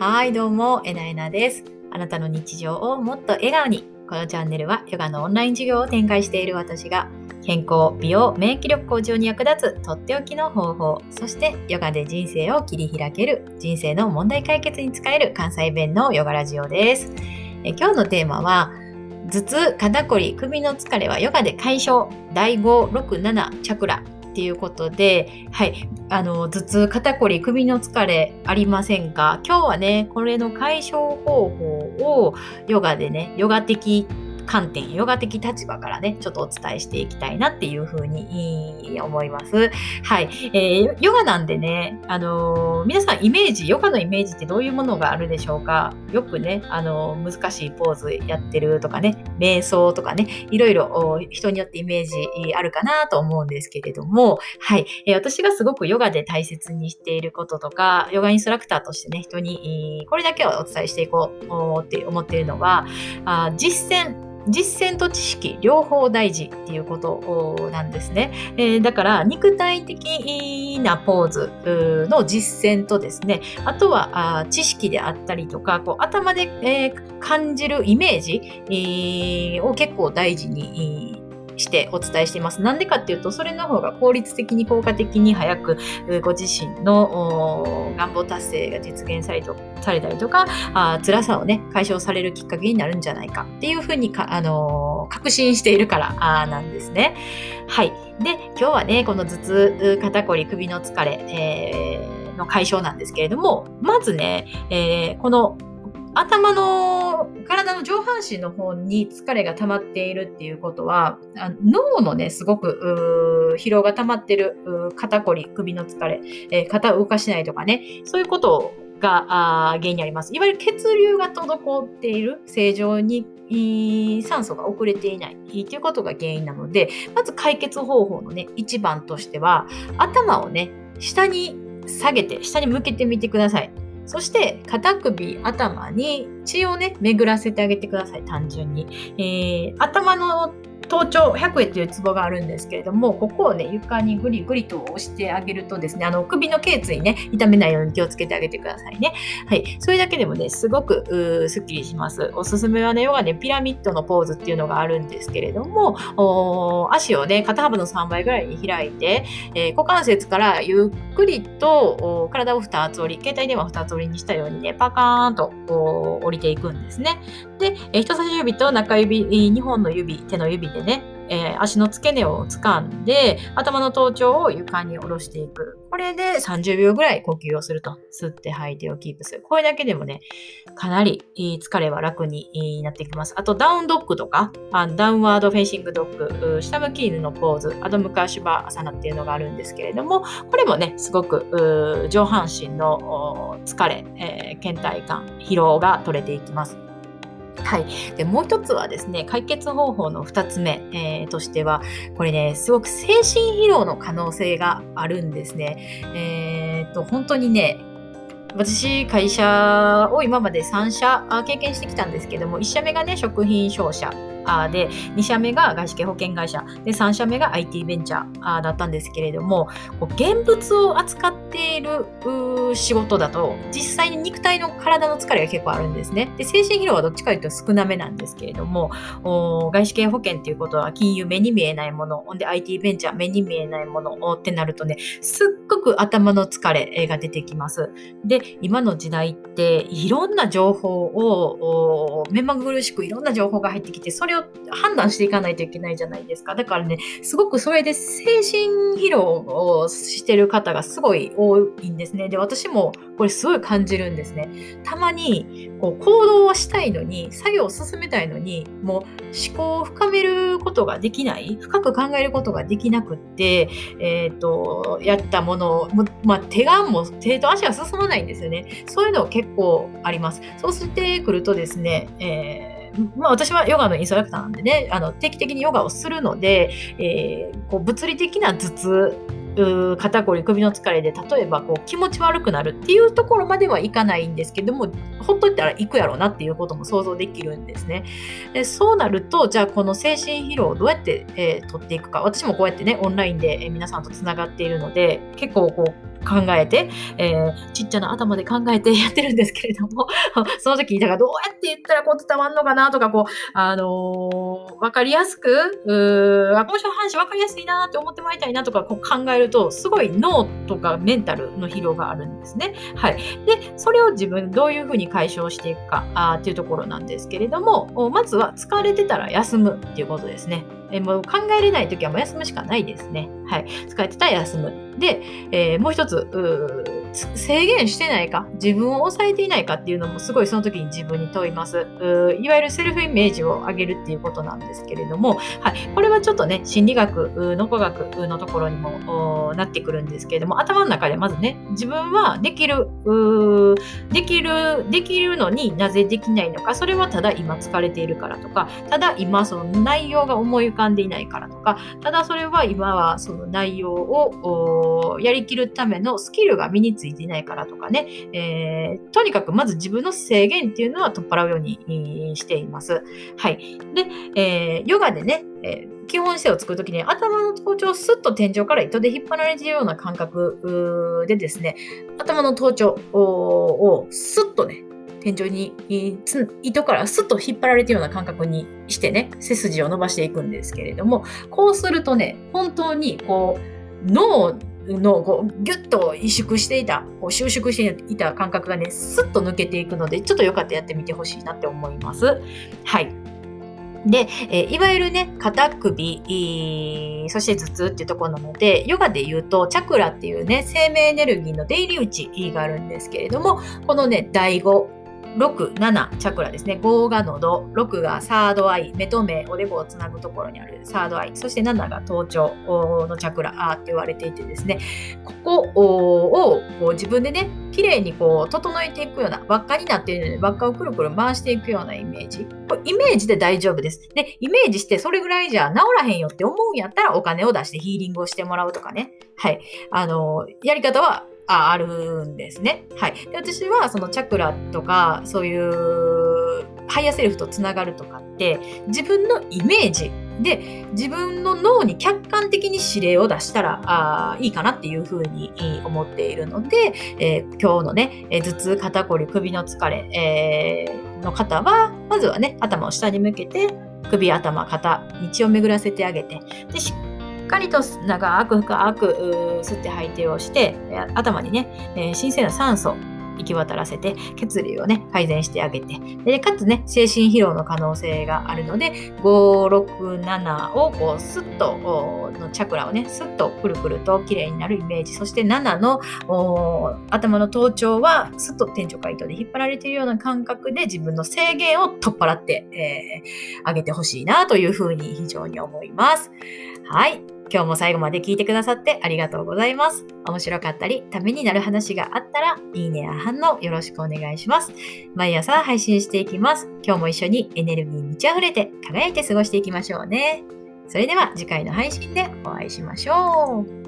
はい、どうも、えなえなです。あなたの日常をもっと笑顔に。このチャンネルはヨガのオンライン授業を展開している私が健康、美容、免疫力向上に役立つとっておきの方法、そしてヨガで人生を切り開ける人生の問題解決に使える関西弁のヨガラジオです。え今日のテーマは頭痛、肩こり、首の疲れはヨガで解消第5、6、7チャクラっていうことで、はい、あの頭痛、肩こり、首の疲れありませんか？今日はね、これの解消方法をヨガでね、ヨガ的観点、ヨガ的立場からね、ちょっとお伝えしていきたいなっていうふうに思います。はい。えーヨガなんでね、あのー皆さんイメージ、ヨガのイメージってどういうものがあるでしょうか？よくね、あのー難しいポーズやってるとかね、瞑想とかね、いろいろ人によってイメージあるかなと思うんですけれども、はい。えー私がすごくヨガで大切にしていることとか、ヨガインストラクターとしてね、人にこれだけはお伝えしていこうって思っているのは、あ実践、実践と知識両方大事っていうことなんですね。えーだから肉体的なポーズの実践とですね、あとはあ知識であったりとか、こう頭で、えー感じるイメージ、えーを結構大事に、してお伝えしています。なんでかっていうと、それの方が効率的に効果的に早くご自身の願望達成が実現されとされたりとか、あ辛さをね、解消されるきっかけになるんじゃないかっていうふうにか、あのー確信しているからあなんですね。はい。で、今日はね、この頭痛、肩こり、首の疲れ、えーの解消なんですけれども、まずね、えーこの頭の体の上半身の方に疲れが溜まっているっていうことは、脳のね、すごく疲労が溜まってる肩こり、首の疲れ、えー肩を動かしないとかね、そういうことがあ原因にあります。いわゆる血流が滞っている、正常に酸素が遅れていないということが原因なので、まず解決方法のね、一番としては、頭をね、下に下げて、下に向けてみてください。そして、肩首、頭に血をね、巡らせてあげてください、単純に。えー頭の頭頂百会というツボがあるんですけれども、ここをね、床にグリグリと押してあげるとですね、あの、首の頸椎ね、痛めないように気をつけてあげてくださいね。はい。それだけでもね、すごく、すっきりします。おすすめはね、ヨガでピラミッドのポーズっていうのがあるんですけれども、お足をね、肩幅の3倍ぐらいに開いて、えー股関節からゆっくりと体を2つ折り、携帯電話2つ折りにしたようにね、パカーンとお降りていくんですね。で、えー人差し指と中指、2本の指、手の指でね、えー足の付け根を掴んで、頭の頭頂を床に下ろしていく。これで30秒ぐらい呼吸をすると。吸って吐いてをキープする。これだけでもね、かなり疲れは楽になってきます。あと、 down dog とか、あ downward facing dog、下向き犬のポーズ、アドムカーシュバアサナっていうのがあるんですけれども、これもね、すごく上半身の疲れ、えー倦怠感、疲労が取れていきます。はい。で、もう一つはですね、解決方法の2つ目、えーとしては、これね、すごく精神疲労の可能性があるんですね。えーと、本当にね、私、会社を今まで3社経験してきたんですけども、1社目がね、食品商社あで、2社目が外資系保険会社、で、3社目が IT ベンチャーあだったんですけれども、こう現物を扱っている仕事だと、実際に肉体の体の疲れが結構あるんですね。で、精神疲労はどっちかというと少なめなんですけれども、お外資系保険っていうことは金融目に見えないもの、ほんで IT ベンチャー目に見えないものってなるとね、すっごく頭の疲れが出てきます。で、今の時代っていろんな情報を、目まぐるしくいろんな情報が入ってきて、それを判断していかないといけないじゃないですか。だからね、すごくそれで精神疲労をしてる方がすごい多いんですね。で、私もこれすごい感じるんですね。たまにこう行動はしたいのに、作業を進めたいのに、もう思考を深めることができない、深く考えることができなくって、えっ、と、やったものを、まあ、手がも手と足が進まないんですよね。そういうの結構あります。そうしてくるとですね、えーまあ、私はヨガのインストラクターなんでね、あの定期的にヨガをするので、えーこう物理的な頭痛、肩こり首の疲れで例えばこう気持ち悪くなるっていうところまではいかないんですけどもほっといたら行くやろうなっていうことも想像できるんですね。でそうなるとじゃあこの精神疲労をどうやって、えー取っていくか私もこうやってねオンラインで、皆さんとつながっているので結構こう考えて、えー、ちっちゃな頭で考えて やってるんですけれども、その時に、だからどうやって言ったらこう伝わんのかなとか、こう、あのー、わかりやすく、うー、この人の話わかりやすいなって思ってもらいたいなとかこう考えると、すごい脳とかメンタルの疲労があるんですね。はい。で、それを自分どういうふうに解消していくかあっていうところなんですけれども、まずは疲れてたら休むっていうことですね。えもう考えれない時はもう休むしかないですね。はい。疲れてたら休む。で、えー、もう一つ、制限してないか、自分を抑えていないかっていうのもすごいその時に自分に問います。いわゆるセルフイメージを上げるっていうことなんですけれども、はい、これはちょっとね、心理学、脳科学のところにもなってくるんですけれども、頭の中でまずね、自分はできる、できる、できるのになぜできないのか、それはただ今疲れているからとか、ただ今その内容が思い浮かんでいないからとか、ただそれは今はその内容をやりきるためのスキルが身につついていないからとかね、えー、とにかくまず自分の制限っていうのは取っ払うようにしています。はい。で、えー、ヨガでね、えー、基本姿勢を作るときに頭の頭頂をスッと天井から糸で引っ張られているような感覚でですね、頭の頭頂をスッとね、天井に糸からスッと引っ張られているような感覚にしてね、背筋を伸ばしていくんですけれども、こうするとね、本当にこう、脳のこうギュッと萎縮していた、こう収縮していた感覚がね、スッと抜けていくので、ちょっとよかったらやってみてほしいなって思います。はい。で、えいわゆるね、肩首、そして頭痛っていうところなので、ヨガで言うと、チャクラっていうね、生命エネルギーの出入り口があるんですけれども、このね、第5、6、7チャクラですね。5が喉、6がサードアイ、目と目、おでこをつなぐところにあるサードアイ、そして7が頭頂のチャクラって言われていてですね、ここをこう自分でね、綺麗にこう整えていくような、輪っかになっているので、輪っかをくるくる回していくようなイメージ。これイメージで大丈夫です。で、イメージしてそれぐらいじゃ治らへんよって思うんやったらお金を出してヒーリングをしてもらうとかね。はい。あの、やり方はああるんですね。はい。で私はそのチャクラとか、そういうハイヤーセルフとつながるとかって、自分のイメージで自分の脳に客観的に指令を出したらあいいかなっていうふうに思っているので、えー、今日のね、頭痛、肩こり、首の疲れ、えー、の方は、まずはね、頭を下に向けて、首、頭、肩に血を巡らせてあげて、でしっかりと長く深く吸って吐いてをして頭にね、えー、神聖な酸素行き渡らせて血流をね改善してあげてでかつね精神疲労の可能性があるので567をこうスッとのチャクラをねスッとくるくると綺麗になるイメージそして7の頭の頭頂はスッと天井回答で引っ張られているような感覚で自分の制限を取っ払って、えー、あげてほしいなというふうに非常に思います。はい。今日も最後まで聞いてくださってありがとうございます。面白かったり、ためになる話があったら、いいねや反応よろしくお願いします。毎朝配信していきます。今日も一緒にエネルギーに満ち溢れて輝いて過ごしていきましょうね。それでは次回の配信でお会いしましょう。